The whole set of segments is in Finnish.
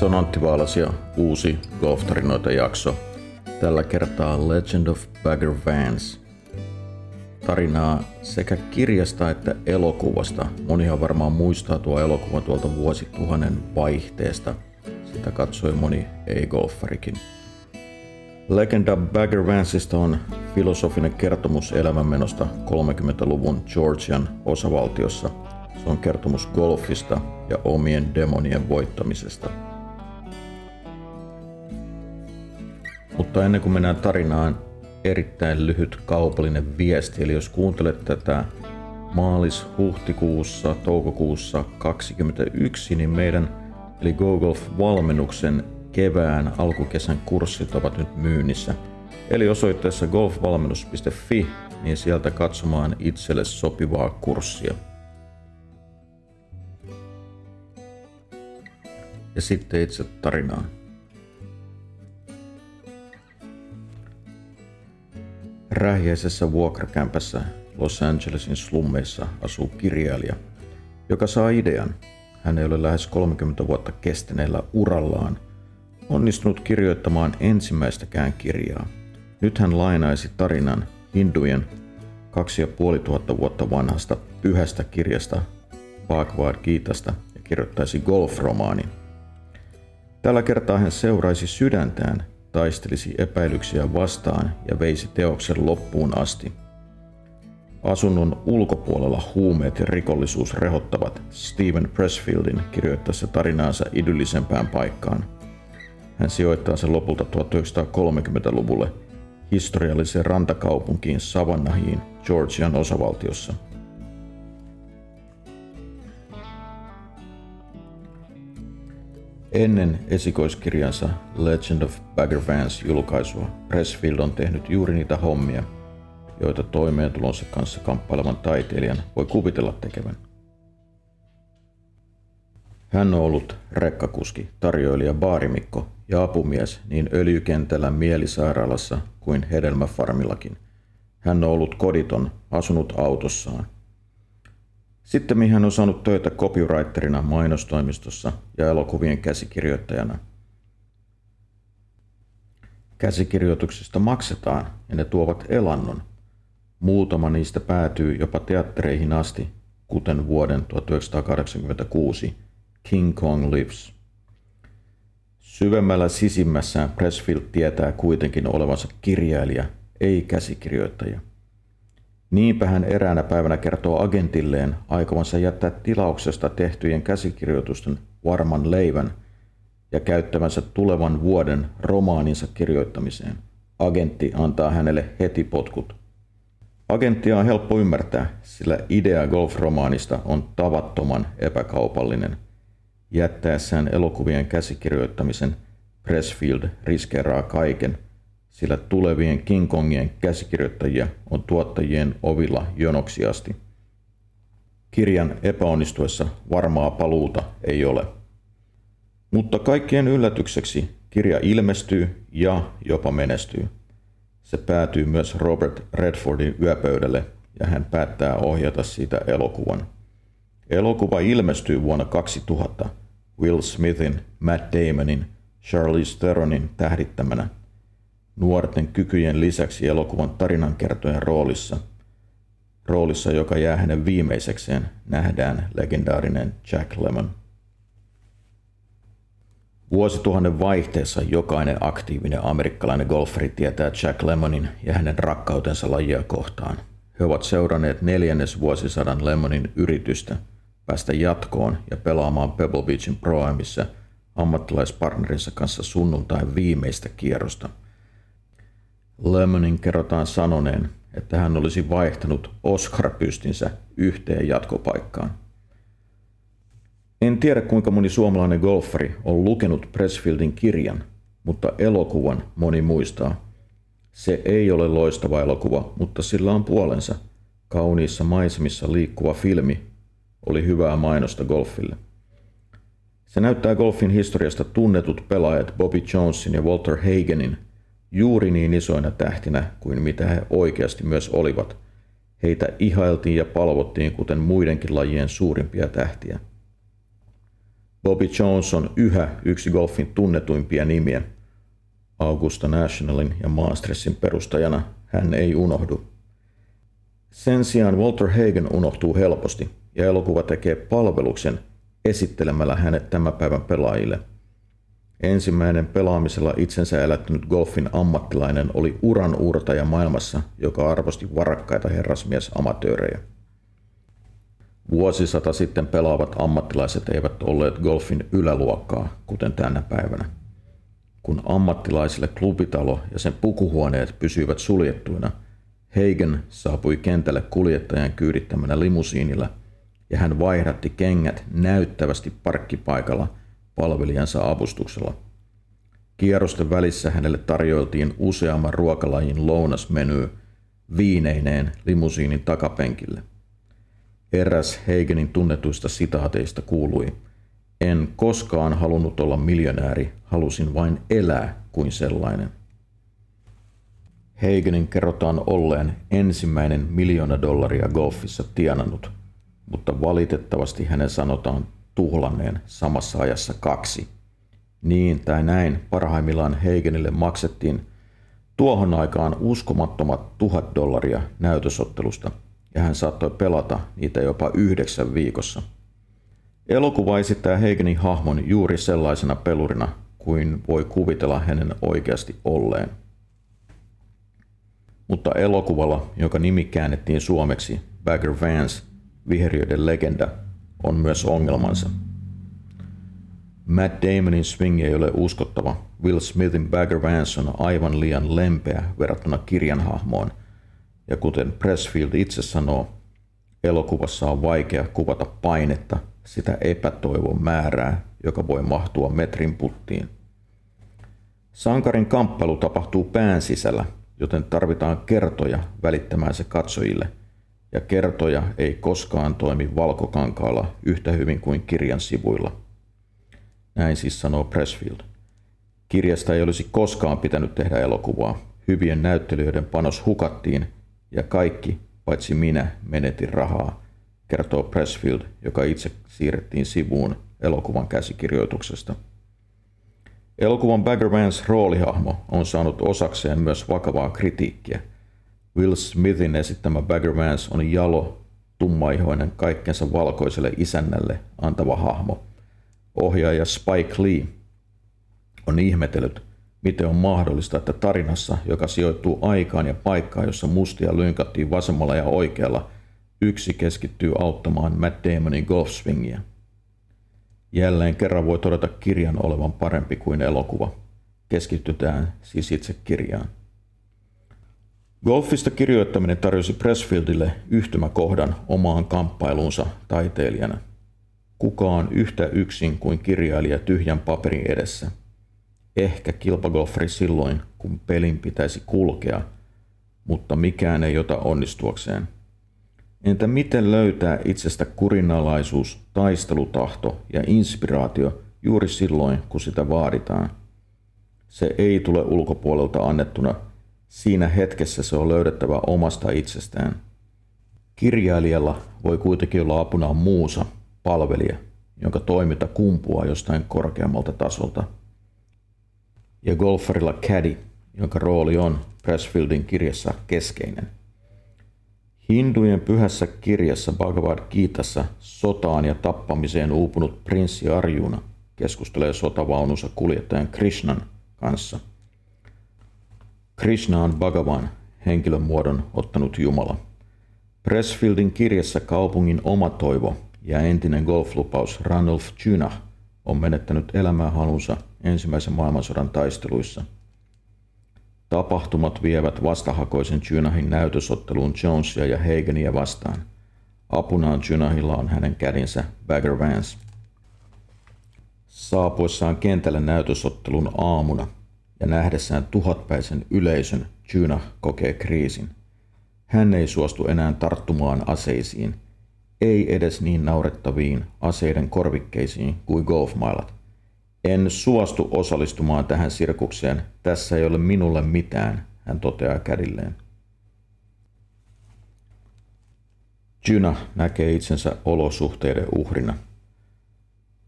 Se on Antti Vaalas ja uusi Golf-tarinoita jakso. Tällä kertaa Legend of Bagger Vance. Tarinaa sekä kirjasta että elokuvasta. Monihan varmaan muistaa tuo elokuva tuolta vuosituhannen vaihteesta. Sitä katsoi moni ei-golfarikin. Legenda Bagger Vanceista on filosofinen kertomus elämänmenosta 30-luvun Georgian osavaltiossa. Se on kertomus golfista ja omien demonien voittamisesta. Mutta ennen kuin mennään tarinaan, erittäin lyhyt kaupallinen viesti. Eli jos kuuntelet tätä maalis-huhtikuussa, toukokuussa 2021, niin meidän eli GoGolf-valmennuksen kevään alkukesän kurssit ovat nyt myynnissä. Eli osoitteessa golfvalmennus.fi, niin sieltä katsomaan itselle sopivaa kurssia. Ja sitten itse tarinaan. Rähjäisessä vuokrakämpässä Los Angelesin slummeissa asuu kirjailija, joka saa idean. Hän ei ole lähes 30 vuotta kestäneellä urallaan onnistunut kirjoittamaan ensimmäistäkään kirjaa. Nyt hän lainaisi tarinan hindujen kaksi ja puoli tuhatta vuotta vanhasta pyhästä kirjasta Bhagavad Gitasta ja kirjoittaisi golfromaanin. Tällä kertaa hän seuraisi sydäntään, taistelisi epäilyksiä vastaan ja veisi teoksen loppuun asti. Asunnon ulkopuolella huumeet ja rikollisuus rehottavat Steven Pressfieldin kirjoittaessa tarinaansa idyllisempään paikkaan. Hän sijoittaa sen lopulta 1930-luvulle historialliseen rantakaupunkiin Savannahiin, Georgian osavaltiossa – Ennen esikoiskirjansa Legend of Bagger Vance julkaisua Pressfield on tehnyt juuri niitä hommia, joita toimeentulonsa kanssa kamppailevan taiteilijan voi kuvitella tekevän. Hän on ollut rekkakuski, tarjoilija, baarimikko ja apumies niin öljykentällä mielisairaalassa kuin hedelmäfarmillakin. Hän on ollut koditon, asunut autossaan – sitten hän on saanut töitä copywriterina mainostoimistossa ja elokuvien käsikirjoittajana. Käsikirjoituksista maksetaan ja ne tuovat elannon. Muutama niistä päätyy jopa teattereihin asti, kuten vuoden 1986 King Kong Lives. Syvemmällä sisimmässään Pressfield tietää kuitenkin olevansa kirjailija, ei käsikirjoittaja. Niinpä hän eräänä päivänä kertoo agentilleen aikovansa jättää tilauksesta tehtyjen käsikirjoitusten varman leivän ja käyttävänsä tulevan vuoden romaaninsa kirjoittamiseen. Agentti antaa hänelle heti potkut. Agenttia on helppo ymmärtää, sillä idea golfromaanista on tavattoman epäkaupallinen. Jättäessään elokuvien käsikirjoittamisen Pressfield riskeeraa kaiken – sillä tulevien King Kongien käsikirjoittajia on tuottajien ovilla jonoksi asti. Kirjan epäonnistuessa varmaa paluuta ei ole. Mutta kaikkien yllätykseksi kirja ilmestyy ja jopa menestyy. Se päätyy myös Robert Redfordin yöpöydälle ja hän päättää ohjata siitä elokuvan. Elokuva ilmestyy vuonna 2000 Will Smithin, Matt Damonin, Charlize Theronin tähdittämänä – nuorten kykyjen lisäksi elokuvan tarinankertojen roolissa. Roolissa, joka jää hänen viimeisekseen, nähdään legendaarinen Jack Lemmon. Vuosituhannen vaihteessa jokainen aktiivinen amerikkalainen golferi tietää Jack Lemmonin ja hänen rakkautensa lajia kohtaan. He ovat seuranneet neljännes vuosisadan Lemmonin yritystä päästä jatkoon ja pelaamaan Pebble Beachin Proamissa ammattilaispartnerinsa kanssa sunnuntain viimeistä kierrosta – Lemonin kerrotaan sanoneen, että hän olisi vaihtanut Oscar-pystinsä yhteen jatkopaikkaan. En tiedä kuinka moni suomalainen golfari on lukenut Pressfieldin kirjan, mutta elokuvan moni muistaa. Se ei ole loistava elokuva, mutta sillä on puolensa. Kauniissa maisemissa liikkuva filmi oli hyvää mainosta golfille. Se näyttää golfin historiasta tunnetut pelaajat Bobby Jonesin ja Walter Hagenin – juuri niin isoina tähtinä kuin mitä he oikeasti myös olivat. Heitä ihailtiin ja palvottiin kuten muidenkin lajien suurimpia tähtiä. Bobby Jones on yhä yksi golfin tunnetuimpia nimiä. Augusta Nationalin ja Mastersin perustajana hän ei unohdu. Sen sijaan Walter Hagen unohtuu helposti ja elokuva tekee palveluksen esittelemällä hänet tämän päivän pelaajille. Ensimmäinen pelaamisella itsensä elättänyt golfin ammattilainen oli uran uurtaja maailmassa, joka arvosti varakkaita herrasmies-amatöörejä. Vuosisata sitten pelaavat ammattilaiset eivät olleet golfin yläluokkaa, kuten tänä päivänä. Kun ammattilaisille klubitalo ja sen pukuhuoneet pysyivät suljettuina, Hagen saapui kentälle kuljettajan kyydittämänä limusiinilla ja hän vaihdatti kengät näyttävästi parkkipaikalla palvelijansa avustuksella. Kierrosten välissä hänelle tarjoiltiin useamman ruokalajin lounasmeny viineineen limusiinin takapenkille. Eräs Heigenin tunnetuista sitaateista kuului, en koskaan halunnut olla miljonääri, halusin vain elää kuin sellainen. Heigenin kerrotaan olleen ensimmäinen miljoona dollaria golfissa tienannut, mutta valitettavasti hänen sanotaan tuhlanneen samassa ajassa kaksi. Niin tai näin parhaimmillaan Heigenille maksettiin tuohon aikaan uskomattomat tuhat dollaria näytösottelusta – ja hän saattoi pelata niitä jopa yhdeksän viikossa. Elokuva esittää Heigenin hahmon juuri sellaisena pelurina kuin voi kuvitella hänen oikeasti olleen. Mutta elokuvalla, jonka nimi käännettiin suomeksi Bagger Vance, viheriöiden legenda, on myös ongelmansa. Matt Damonin swing ei ole uskottava. Will Smithin Bagger Vance on aivan liian lempeä verrattuna kirjan hahmoon, ja kuten Pressfield itse sanoo, elokuvassa on vaikea kuvata painetta, sitä epätoivon määrää, joka voi mahtua metrin puttiin. Sankarin kamppailu tapahtuu pään sisällä, joten tarvitaan kertoja välittämään se katsojille, ja kertoja ei koskaan toimi valkokankaalla yhtä hyvin kuin kirjan sivuilla. Näin siis sanoo Pressfield. Kirjasta ei olisi koskaan pitänyt tehdä elokuvaa. Hyvien näyttelijöiden panos hukattiin ja kaikki, paitsi minä, menetin rahaa, kertoo Pressfield, joka itse siirrettiin sivuun elokuvan käsikirjoituksesta. Elokuvan Bagger Vance roolihahmo on saanut osakseen myös vakavaa kritiikkiä. Will Smithin esittämä Bagger Vance on jalo, tummaihoinen kaikkensa valkoiselle isännälle antava hahmo. Ohjaaja Spike Lee on ihmetellyt, miten on mahdollista, että tarinassa, joka sijoittuu aikaan ja paikkaan, jossa mustia lynkattiin vasemmalla ja oikealla, yksi keskittyy auttamaan Matt Damonin golfswingiä. Jälleen kerran voi todeta kirjan olevan parempi kuin elokuva. Keskitytään siis itse kirjaan. Golfista kirjoittaminen tarjosi Pressfieldille yhtymäkohdan omaan kamppailuunsa taiteilijana. Kukaan yhtä yksin kuin kirjailija tyhjän paperin edessä – ehkä kilpagolfari silloin, kun pelin pitäisi kulkea, mutta mikään ei ota onnistuakseen. Entä miten löytää itsestä kurinalaisuus, taistelutahto ja inspiraatio juuri silloin, kun sitä vaaditaan? Se ei tule ulkopuolelta annettuna. Siinä hetkessä se on löydettävä omasta itsestään. Kirjailijalla voi kuitenkin olla apuna muusa, palvelija, jonka toiminta kumpuaa jostain korkeammalta tasolta – ja golfarilla caddy, jonka rooli on Pressfieldin kirjassa keskeinen. Hindujen pyhässä kirjassa Bhagavad Gitassa sotaan ja tappamiseen uupunut prinssi Arjuna keskustelee sotavaununsa kuljettajan Krishnan kanssa. Krishna on Bhagavan henkilön muodon ottanut Jumala. Pressfieldin kirjassa kaupungin oma toivo ja entinen golflupaus Ranulf Junah on menettänyt elämää halunsa ensimmäisen maailmansodan taisteluissa. Tapahtumat vievät vastahakoisen Junahin näytösotteluun Jonesia ja Hagenia vastaan. Apunaan Junahilla on hänen kädinsä Bagger Vance. Saapuessaan kentälle näytösottelun aamuna ja nähdessään tuhatpäisen yleisön Junah kokee kriisin. Hän ei suostu enää tarttumaan aseisiin – ei edes niin naurettaviin aseiden korvikkeisiin kuin golfmailat. En suostu osallistumaan tähän sirkukseen, tässä ei ole minulle mitään, hän toteaa kädilleen. Juna näkee itsensä olosuhteiden uhrina.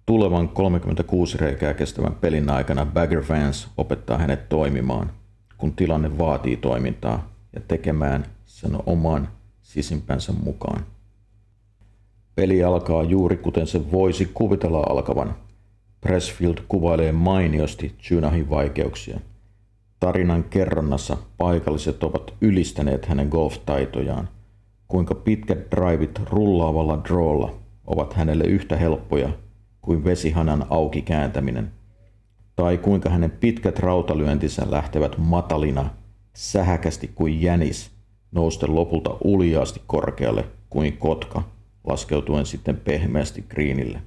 Tulevan 36 reikää kestävän pelin aikana Bagger Vance opettaa hänet toimimaan, kun tilanne vaatii toimintaa ja tekemään sen oman sisimpänsä mukaan. Peli alkaa juuri kuten se voisi kuvitella alkavan. Pressfield kuvailee mainiosti Junahin vaikeuksia. Tarinan kerronnassa paikalliset ovat ylistäneet hänen golf-taitojaan, kuinka pitkät drivit rullaavalla drawlla ovat hänelle yhtä helppoja kuin vesihanan auki kääntäminen, tai kuinka hänen pitkät rautalyöntinsä lähtevät matalina, sähäkästi kuin jänis, nousten lopulta uljaasti korkealle kuin kotka, laskeutuen sitten pehmeästi greenille.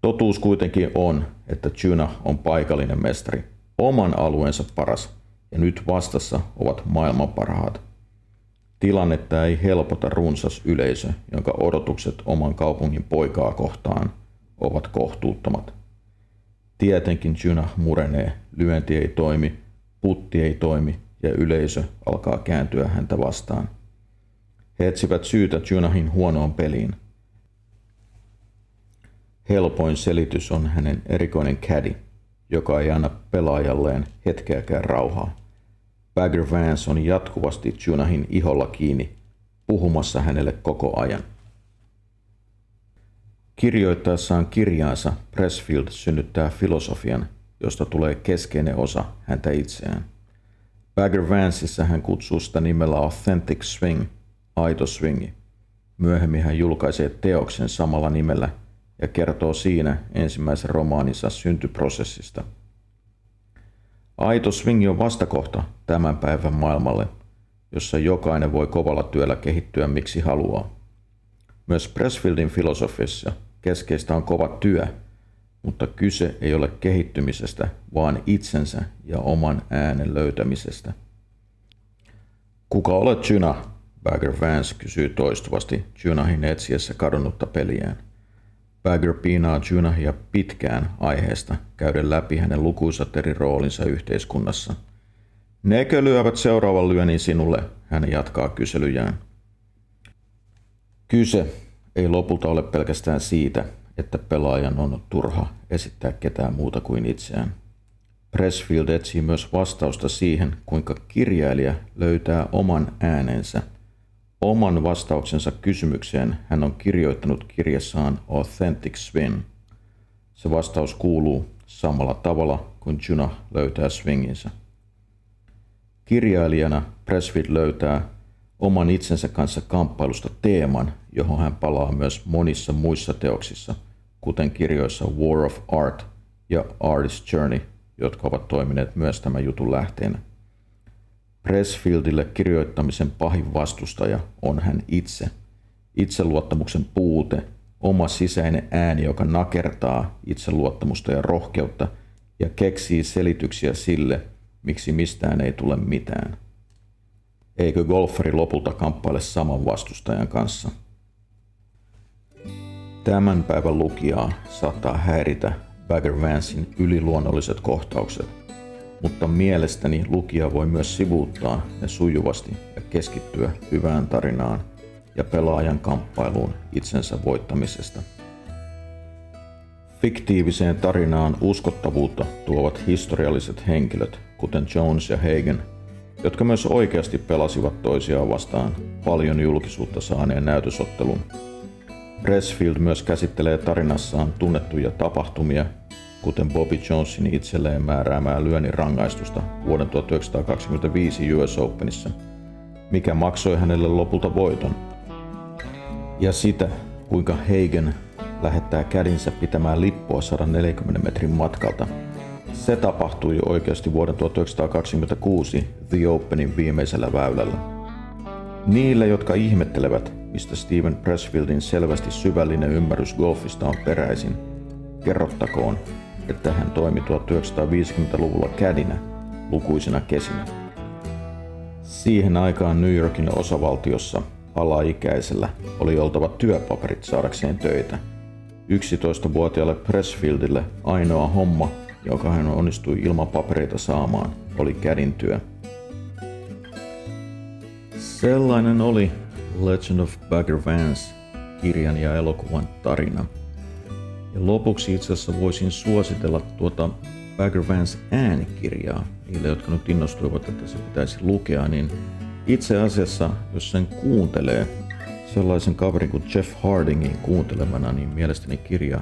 Totuus kuitenkin on, että Juna on paikallinen mestari, oman alueensa paras, ja nyt vastassa ovat maailman parhaat. Tilannetta ei helpota runsas yleisö, jonka odotukset oman kaupungin poikaa kohtaan ovat kohtuuttomat. Tietenkin Juna murenee, lyönti ei toimi, putti ei toimi ja yleisö alkaa kääntyä häntä vastaan. He etsivät syytä Junahin huonoon peliin. Helpoin selitys on hänen erikoinen caddy, joka ei anna pelaajalleen hetkeäkään rauhaa. Bagger Vance on jatkuvasti Junahin iholla kiinni, puhumassa hänelle koko ajan. Kirjoittaessaan kirjaansa Pressfield synnyttää filosofian, josta tulee keskeinen osa häntä itseään. Bagger Vanceissa hän kutsuu sitä nimellä Authentic Swing, aito swingi. Myöhemmin hän julkaisee teoksen samalla nimellä ja kertoo siinä ensimmäisen romaaninsa syntyprosessista – Aito swingi on vastakohta tämän päivän maailmalle, jossa jokainen voi kovalla työllä kehittyä miksi haluaa. Myös Pressfieldin filosofiassa keskeistä on kova työ, mutta kyse ei ole kehittymisestä, vaan itsensä ja oman äänen löytämisestä. Kuka olet Juna? Bagger Vance kysyy toistuvasti Junahin etsiessä kadonnutta peliään. Bagger piinaa Junahia pitkään aiheesta käyden läpi hänen lukuisat eri roolinsa yhteiskunnassa. Nekö lyövät seuraavan lyönnin sinulle, hän jatkaa kyselyjään. Kyse ei lopulta ole pelkästään siitä, että pelaajan on turha esittää ketään muuta kuin itseään. Pressfield etsii myös vastausta siihen, kuinka kirjailija löytää oman äänensä – Oman vastauksensa kysymykseen hän on kirjoittanut kirjassaan Authentic Swing. Se vastaus kuuluu samalla tavalla kuin Juna löytää swinginsä. Kirjailijana Pressfield löytää oman itsensä kanssa kamppailusta teeman, johon hän palaa myös monissa muissa teoksissa, kuten kirjoissa War of Art ja Artist's Journey, jotka ovat toimineet myös tämän jutun lähteenä. Pressfieldille kirjoittamisen pahin vastustaja on hän itse. Itseluottamuksen puute, oma sisäinen ääni, joka nakertaa itseluottamusta ja rohkeutta ja keksii selityksiä sille, miksi mistään ei tule mitään. Eikö golfari lopulta kamppaile saman vastustajan kanssa? Tämän päivän lukijaa saattaa häiritä Bagger Vancein yliluonnolliset kohtaukset – mutta mielestäni lukija voi myös sivuuttaa ne sujuvasti ja keskittyä hyvään tarinaan ja pelaajan kamppailuun itsensä voittamisesta. Fiktiiviseen tarinaan uskottavuutta tuovat historialliset henkilöt, kuten Jones ja Hagen, jotka myös oikeasti pelasivat toisiaan vastaan paljon julkisuutta saaneen näytösottelun. Pressfield myös käsittelee tarinassaan tunnettuja tapahtumia kuten Bobby Jonesin itselleen määräämää lyönnin rangaistusta vuoden 1925 US Openissa, mikä maksoi hänelle lopulta voiton. Ja sitä, kuinka Hagen lähettää kädinsä pitämään lippua 140 metrin matkalta. Se tapahtui oikeasti vuoden 1926 The Openin viimeisellä väylällä. Niille, jotka ihmettelevät, mistä Steven Pressfieldin selvästi syvällinen ymmärrys golfista on peräisin, kerrottakoon, että hän toimi 1950-luvulla kädinä lukuisina kesinä. Siihen aikaan New Yorkin osavaltiossa alaikäisellä oli oltava työpaperit saadakseen töitä. 11-vuotiaalle Pressfieldille ainoa homma, joka hän onnistui ilman papereita saamaan, oli kädin työ. Sellainen oli Legend of Bagger Vance, kirjan ja elokuvan tarina – Ja lopuksi itse asiassa voisin suositella tuota Bagger Vance äänikirjaa niille, jotka nyt innostuivat, että se pitäisi lukea, niin itse asiassa, jos sen kuuntelee sellaisen kaverin kuin Jeff Hardingin kuuntelemana, niin mielestäni kirja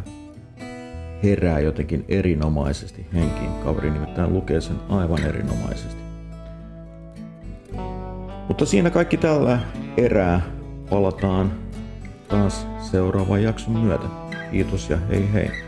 herää jotenkin erinomaisesti henkiin. Kaveri nimittäin lukee sen aivan erinomaisesti. Mutta siinä kaikki tällä erää. Palataan taas seuraavan jakson myötä. Kiitos ja hei hei.